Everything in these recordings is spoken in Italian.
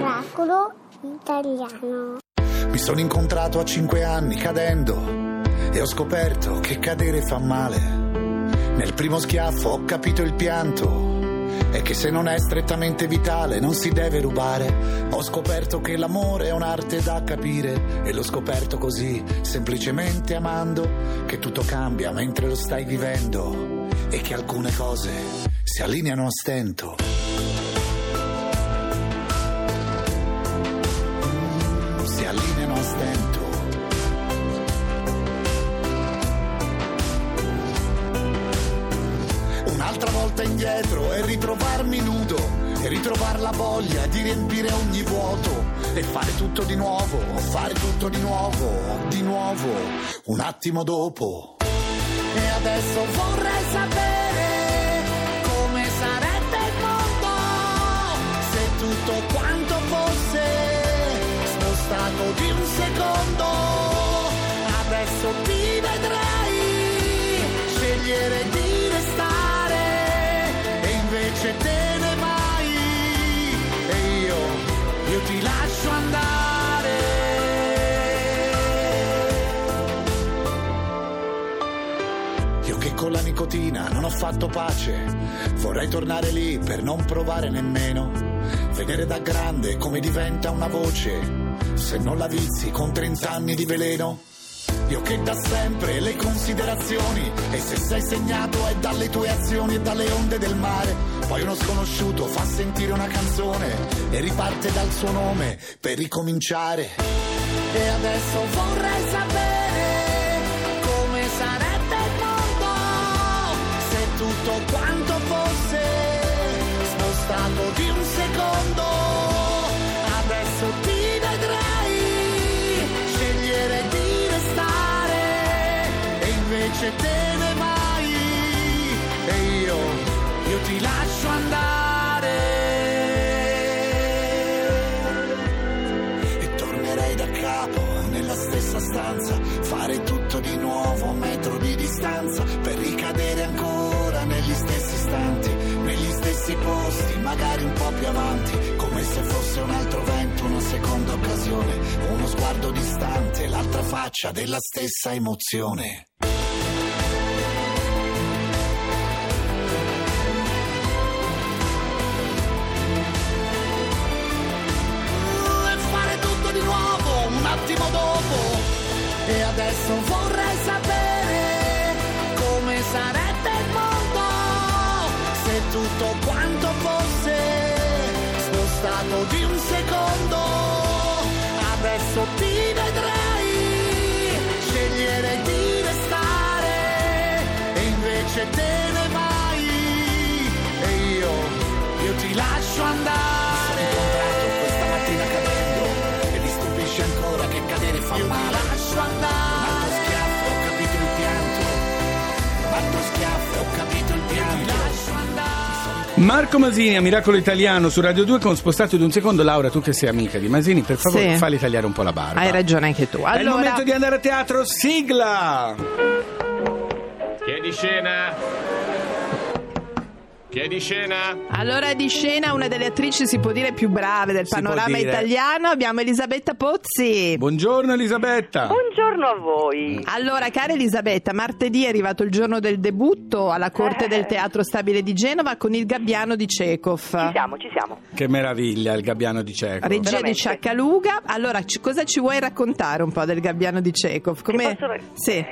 Oracolo italiano. Mi sono incontrato a cinque anni cadendo e ho scoperto che cadere fa male. Nel primo schiaffo ho capito il pianto e che se non è strettamente vitale non si deve rubare. Ho scoperto che l'amore è un'arte da capire e l'ho scoperto così, semplicemente amando, che tutto cambia mentre lo stai vivendo e che alcune cose si allineano a stento. Volta indietro e ritrovarmi nudo e ritrovare la voglia di riempire ogni vuoto e fare tutto di nuovo, fare tutto di nuovo, di nuovo, un attimo dopo. E adesso vorrei sapere come sarebbe il mondo se tutto quanto fosse spostato di un secondo. Adesso ti nicotina non ho fatto pace, vorrei tornare lì per non provare nemmeno, vedere da grande come diventa una voce, se non la vizi con 30 anni di veleno. Io che da sempre le considerazioni e se sei segnato è dalle tue azioni e dalle onde del mare. Poi uno sconosciuto fa sentire una canzone e riparte dal suo nome per ricominciare. E adesso vorrei sapere tutto fosse un altro vento, una seconda occasione, uno sguardo distante, l'altra faccia della stessa emozione. Lascio andare. questa mattina cadendo e mi stupisce ancora che cadere fa io male. Io ti lascio andare. Un altro schiaffo, ho capito il pianto. Un altro schiaffo, ho capito il pianto. Io ti lascio andare. Marco Masini a Miracolo Italiano su Radio 2 con spostato di un secondo. Laura, tu che sei amica di Masini, per favore Sì. falli tagliare un po' la barba. Hai ragione anche tu. È il Allora, momento di andare a teatro, sigla! Chiedi scena. Chiedi scena. allora di scena una delle attrici si può dire più brave del Si può panorama dire. italiano. Abbiamo Elisabetta Pozzi. Buongiorno Elisabetta! Buongiorno a voi. Allora, cara Elisabetta, martedì è arrivato il giorno del debutto alla Corte Eh. del Teatro Stabile di Genova con il Gabbiano di Chekhov. Ci siamo, ci siamo. Che meraviglia il gabbiano di Cieco. Regia di Veramente. Ciaccaluga. Allora, ci- cosa ci vuoi raccontare un po' del Gabbiano di Chekhov? Come... Ti posso ra- Sì.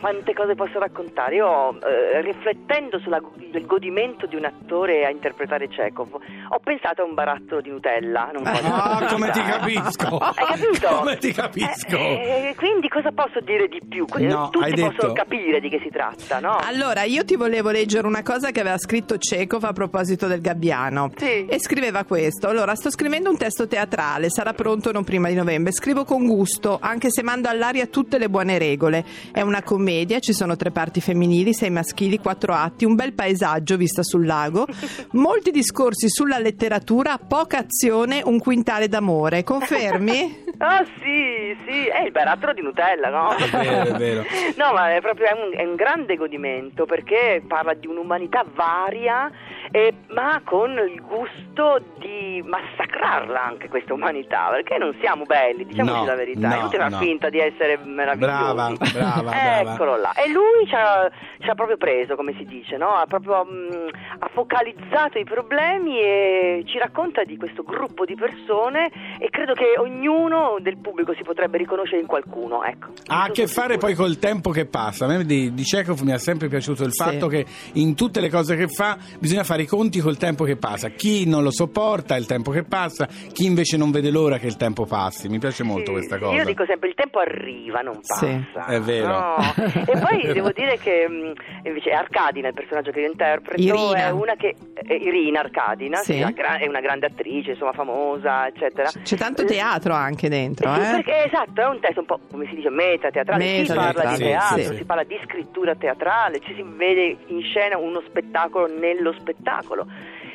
Eh, Quante cose posso raccontare? Io, eh, riflettendo sul godimento di un attore a interpretare Chekhov, ho pensato a un barattolo di Nutella. Non voglio Ah, come ti capisco! Hai capito? Come ti capisco! Eh, eh, quindi cosa posso dire di più? No, Tutti detto- possono capire di che si tratta, no? Allora, io ti volevo leggere una cosa che aveva scritto Chekhov a proposito del Gabbiano. Sì. E scriveva questo. Allora, sto scrivendo un testo teatrale, sarà pronto non prima di novembre. Scrivo con gusto, anche se mando all'aria tutte le buone regole. È una commedia, ci sono tre parti femminili, sei maschili, quattro atti, un bel paesaggio vista sul lago, molti discorsi sulla letteratura, poca azione, un quintale d'amore. Confermi? Ah sì, sì, è il barattolo di Nutella, no? È vero, è vero. No, ma è proprio è un, è un grande godimento perché parla di un'umanità varia eh, ma con il gusto di massacrarla anche questa umanità, perché non siamo belli, diciamoci No, la verità, no, è inutile far no. finta di essere meravigliosi. Brava, brava, brava. Eccolo là. E lui ci ha, ci ha proprio preso, come si dice, no? ha proprio mm, ha focalizzato i problemi e ci racconta di questo gruppo di persone e credo che ognuno del pubblico si potrebbe riconoscere in qualcuno. Ecco. Ha a che fare sicura. poi col tempo che passa. A me di, di Chekhov mi ha sempre piaciuto il Sì. fatto che in tutte le cose che fa bisogna fare i conti col tempo che passa. Chi non lo sopporta il tempo che passa, chi invece non vede l'ora che il tempo passi. Mi piace molto Sì, questa cosa. Io dico sempre il tempo arriva, non passa. Sì, è vero. No. E poi devo dire che invece Arcadina, il personaggio che io interpreto, Irina. è una che è Irina Arcadina, Sì. è una grande attrice, insomma famosa, eccetera. C'è tanto teatro anche dentro, Sì, eh? perché esatto, è un testo un po' come si dice meta teatrale, si parla di teatro, sì. si parla di scrittura teatrale, ci si vede in scena uno spettacolo nello spettacolo.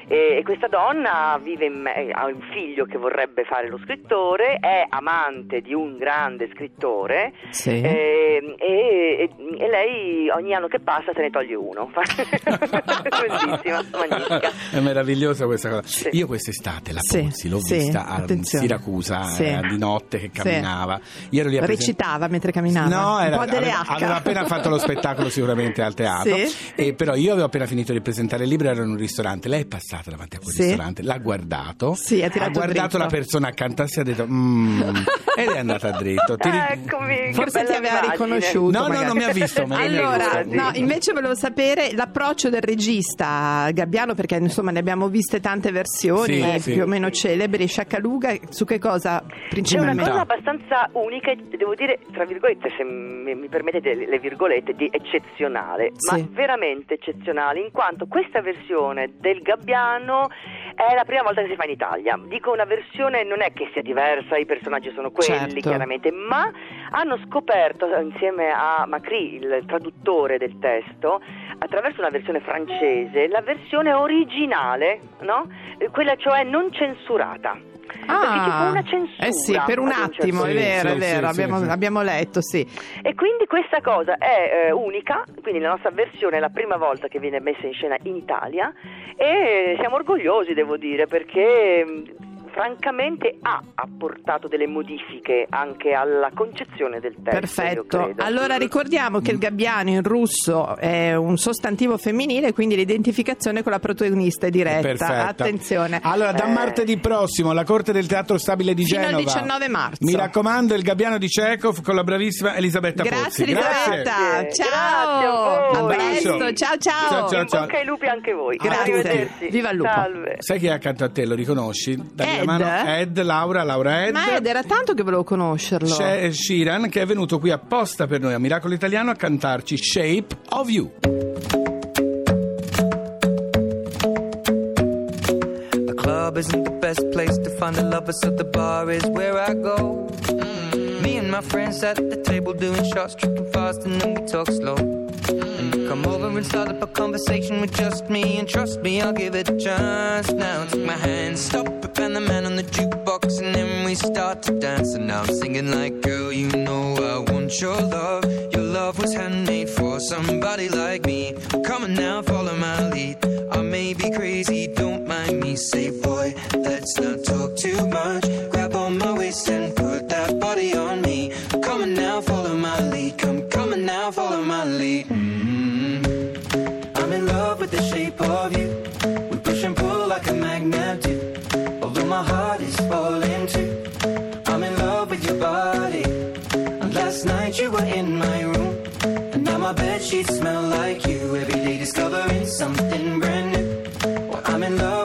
E, e questa donna vive in me- ha un figlio che vorrebbe fare lo scrittore, è amante di un grande scrittore Sì. e, e- e lei ogni anno che passa se ne toglie uno. Bellissima, magnifica. È meravigliosa questa cosa. Sì. Io quest'estate la Sì, Pozzi l'ho sì, vista a attenzione. Siracusa Sì. eh, di notte che Sì. camminava. Io ero lì a presen- Recitava mentre camminava. No, era- un po' delle aveva, aveva appena fatto lo spettacolo sicuramente al teatro, Sì. e però io avevo appena finito di presentare il libro, ero in un ristorante, lei è passata davanti a quel Sì. ristorante, l'ha guardato, Sì, ha tirato guardato dritto. la persona accanto a sé e ha detto "Mm", ed è andata dritto. Ti Eccomi, Forse ti aveva immagine. riconosciuto. No, no, magari. non mi ha visto, lo Allora, no, invece volevo sapere l'approccio del regista Gabbiano, perché insomma ne abbiamo viste tante versioni, Sì, eh, sì. più o meno celebri. Sciaccaluga, su che cosa C'è una principalmente? cosa abbastanza unica e devo dire, tra virgolette, se mi mi permettete le le virgolette, di eccezionale, Sì. ma veramente eccezionale, in quanto questa versione del Gabbiano è la prima volta che si fa in Italia. Dico una versione non è che sia diversa, i personaggi sono quelli Certo. chiaramente, ma hanno scoperto insieme a Macri, il traduttore del testo, attraverso una versione francese, la versione originale, no? Quella cioè non censurata. Perché ci fu una censura eh sì, per un certo attimo, è punto. vero, Sì, è vero, sì, abbiamo, sì, abbiamo letto, sì. E quindi questa cosa è eh, unica, quindi la nostra versione è la prima volta che viene messa in scena in Italia e siamo orgogliosi, devo dire, perché mh, francamente ha apportato delle modifiche anche alla concezione del testo. Perfetto. credo. Allora ricordiamo che il gabbiano in russo è un sostantivo femminile, quindi l'identificazione con la protagonista è diretta. Perfetta. Attenzione. Allora, da Eh. martedì prossimo alla Corte del Teatro Stabile di Fino al Genova. 19 marzo. Mi raccomando, il Gabbiano di Chekhov con la bravissima Elisabetta Grazie Pozzi. Elisabetta. Grazie. Ciao. Grazie a. A Abbraccio. presto. Ciao ciao. Ciao, ciao, In bocca ai lupi anche voi. Grazie. Arrivederci. Viva il lupo. Salve. Sai chi è accanto a te? Lo riconosci? Dagli la Ed? Laura, Laura Ed. Ma Ed era tanto che volevo conoscerlo. C'è Shiran che è venuto qui apposta per noi a Miracolo Italiano a cantarci Shape of You. The club isn't the best place to find a lover, so the bar is where I go. Me and my friends at the table doing shots, tripping fast, and then we talk slow. And you come over and start up a conversation with just me, and trust me, I'll give it a chance. Now take my hand, stop it, and the man on the jukebox, and then we start to dance. And now I'm singing like, girl, you know I want your love. Your love sheets smell like you. Every day discovering something brand new. Well, I'm in love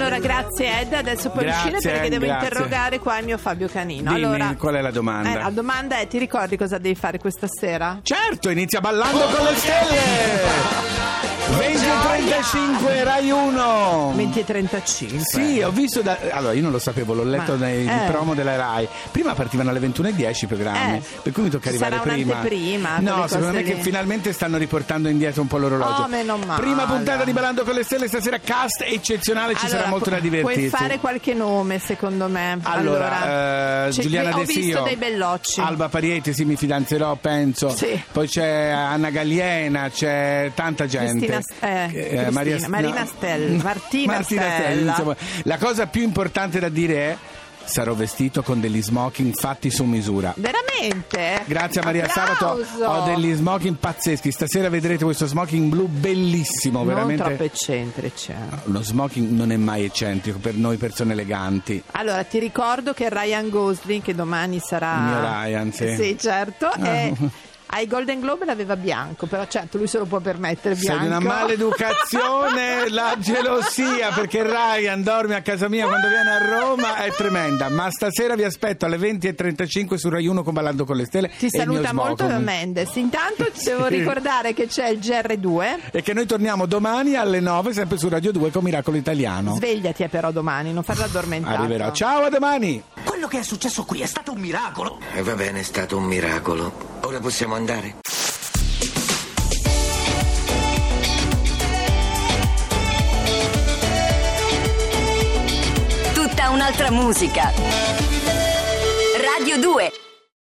Allora, grazie Ed, adesso puoi Grazie, uscire perché devo grazie. interrogare qua il mio Fabio Canino. Dimmi, allora, qual è la domanda? eh, la domanda è, ti ricordi cosa devi fare questa sera? Certo, inizia ballando con le stelle! 20.35 Rai 1 20 e 35. Sì, ho visto da... Allora, io non lo sapevo, l'ho letto Ma- nei eh. promo della Rai. Prima partivano alle 21.10 i programmi, Eh. per cui mi tocca arrivare prima. un'anteprima, No, secondo me cose che lì. finalmente stanno riportando indietro un po' l'orologio. Oh, meno male. Prima puntata di Ballando con le Stelle, stasera cast eccezionale, ci Allora, sarà molto pu- da divertirsi. Puoi fare qualche nome, secondo me. Allora, eh, c'è- Giuliana ho De visto Sio, dei bellocci. Alba Parieti, sì, mi fidanzerò, penso. Sì. Poi c'è Anna Galliena, c'è tanta gente. Cristina, eh, Eh, Maria- Marina no. Stella, Martina, Martina Stella. insomma. La cosa più importante da dire è sarò vestito con degli smoking fatti su misura. Veramente? Grazie a Maria Applauso. Sabato, ho degli smoking pazzeschi. Stasera vedrete questo smoking blu bellissimo, Non veramente. troppo eccentrici. eh. Lo smoking non è mai eccentrico per noi persone eleganti. Allora, ti ricordo che Ryan Gosling, che domani sarà... Il mio Ryan, sì. Sì, certo. Ah. è- Ai Golden Globe l'aveva bianco, però certo lui se lo può permettere Sei bianco. di una maleducazione, la gelosia perché Ryan dorme a casa mia quando viene a Roma è tremenda. Ma stasera vi aspetto alle 20.35 su Rai 1 con Ballando con le Stelle. Ti saluta molto. Mendes. Intanto ti devo Sì. ricordare che c'è il GR2. E che noi torniamo domani alle 9 sempre su Radio 2 con Miracolo Italiano. Svegliati eh, però domani, non farla addormentare. Arriverò. Ciao, a domani! Quello che è successo qui è stato un miracolo. E va bene, è stato un miracolo. Ora possiamo andare? Tutta un'altra musica. Radio 2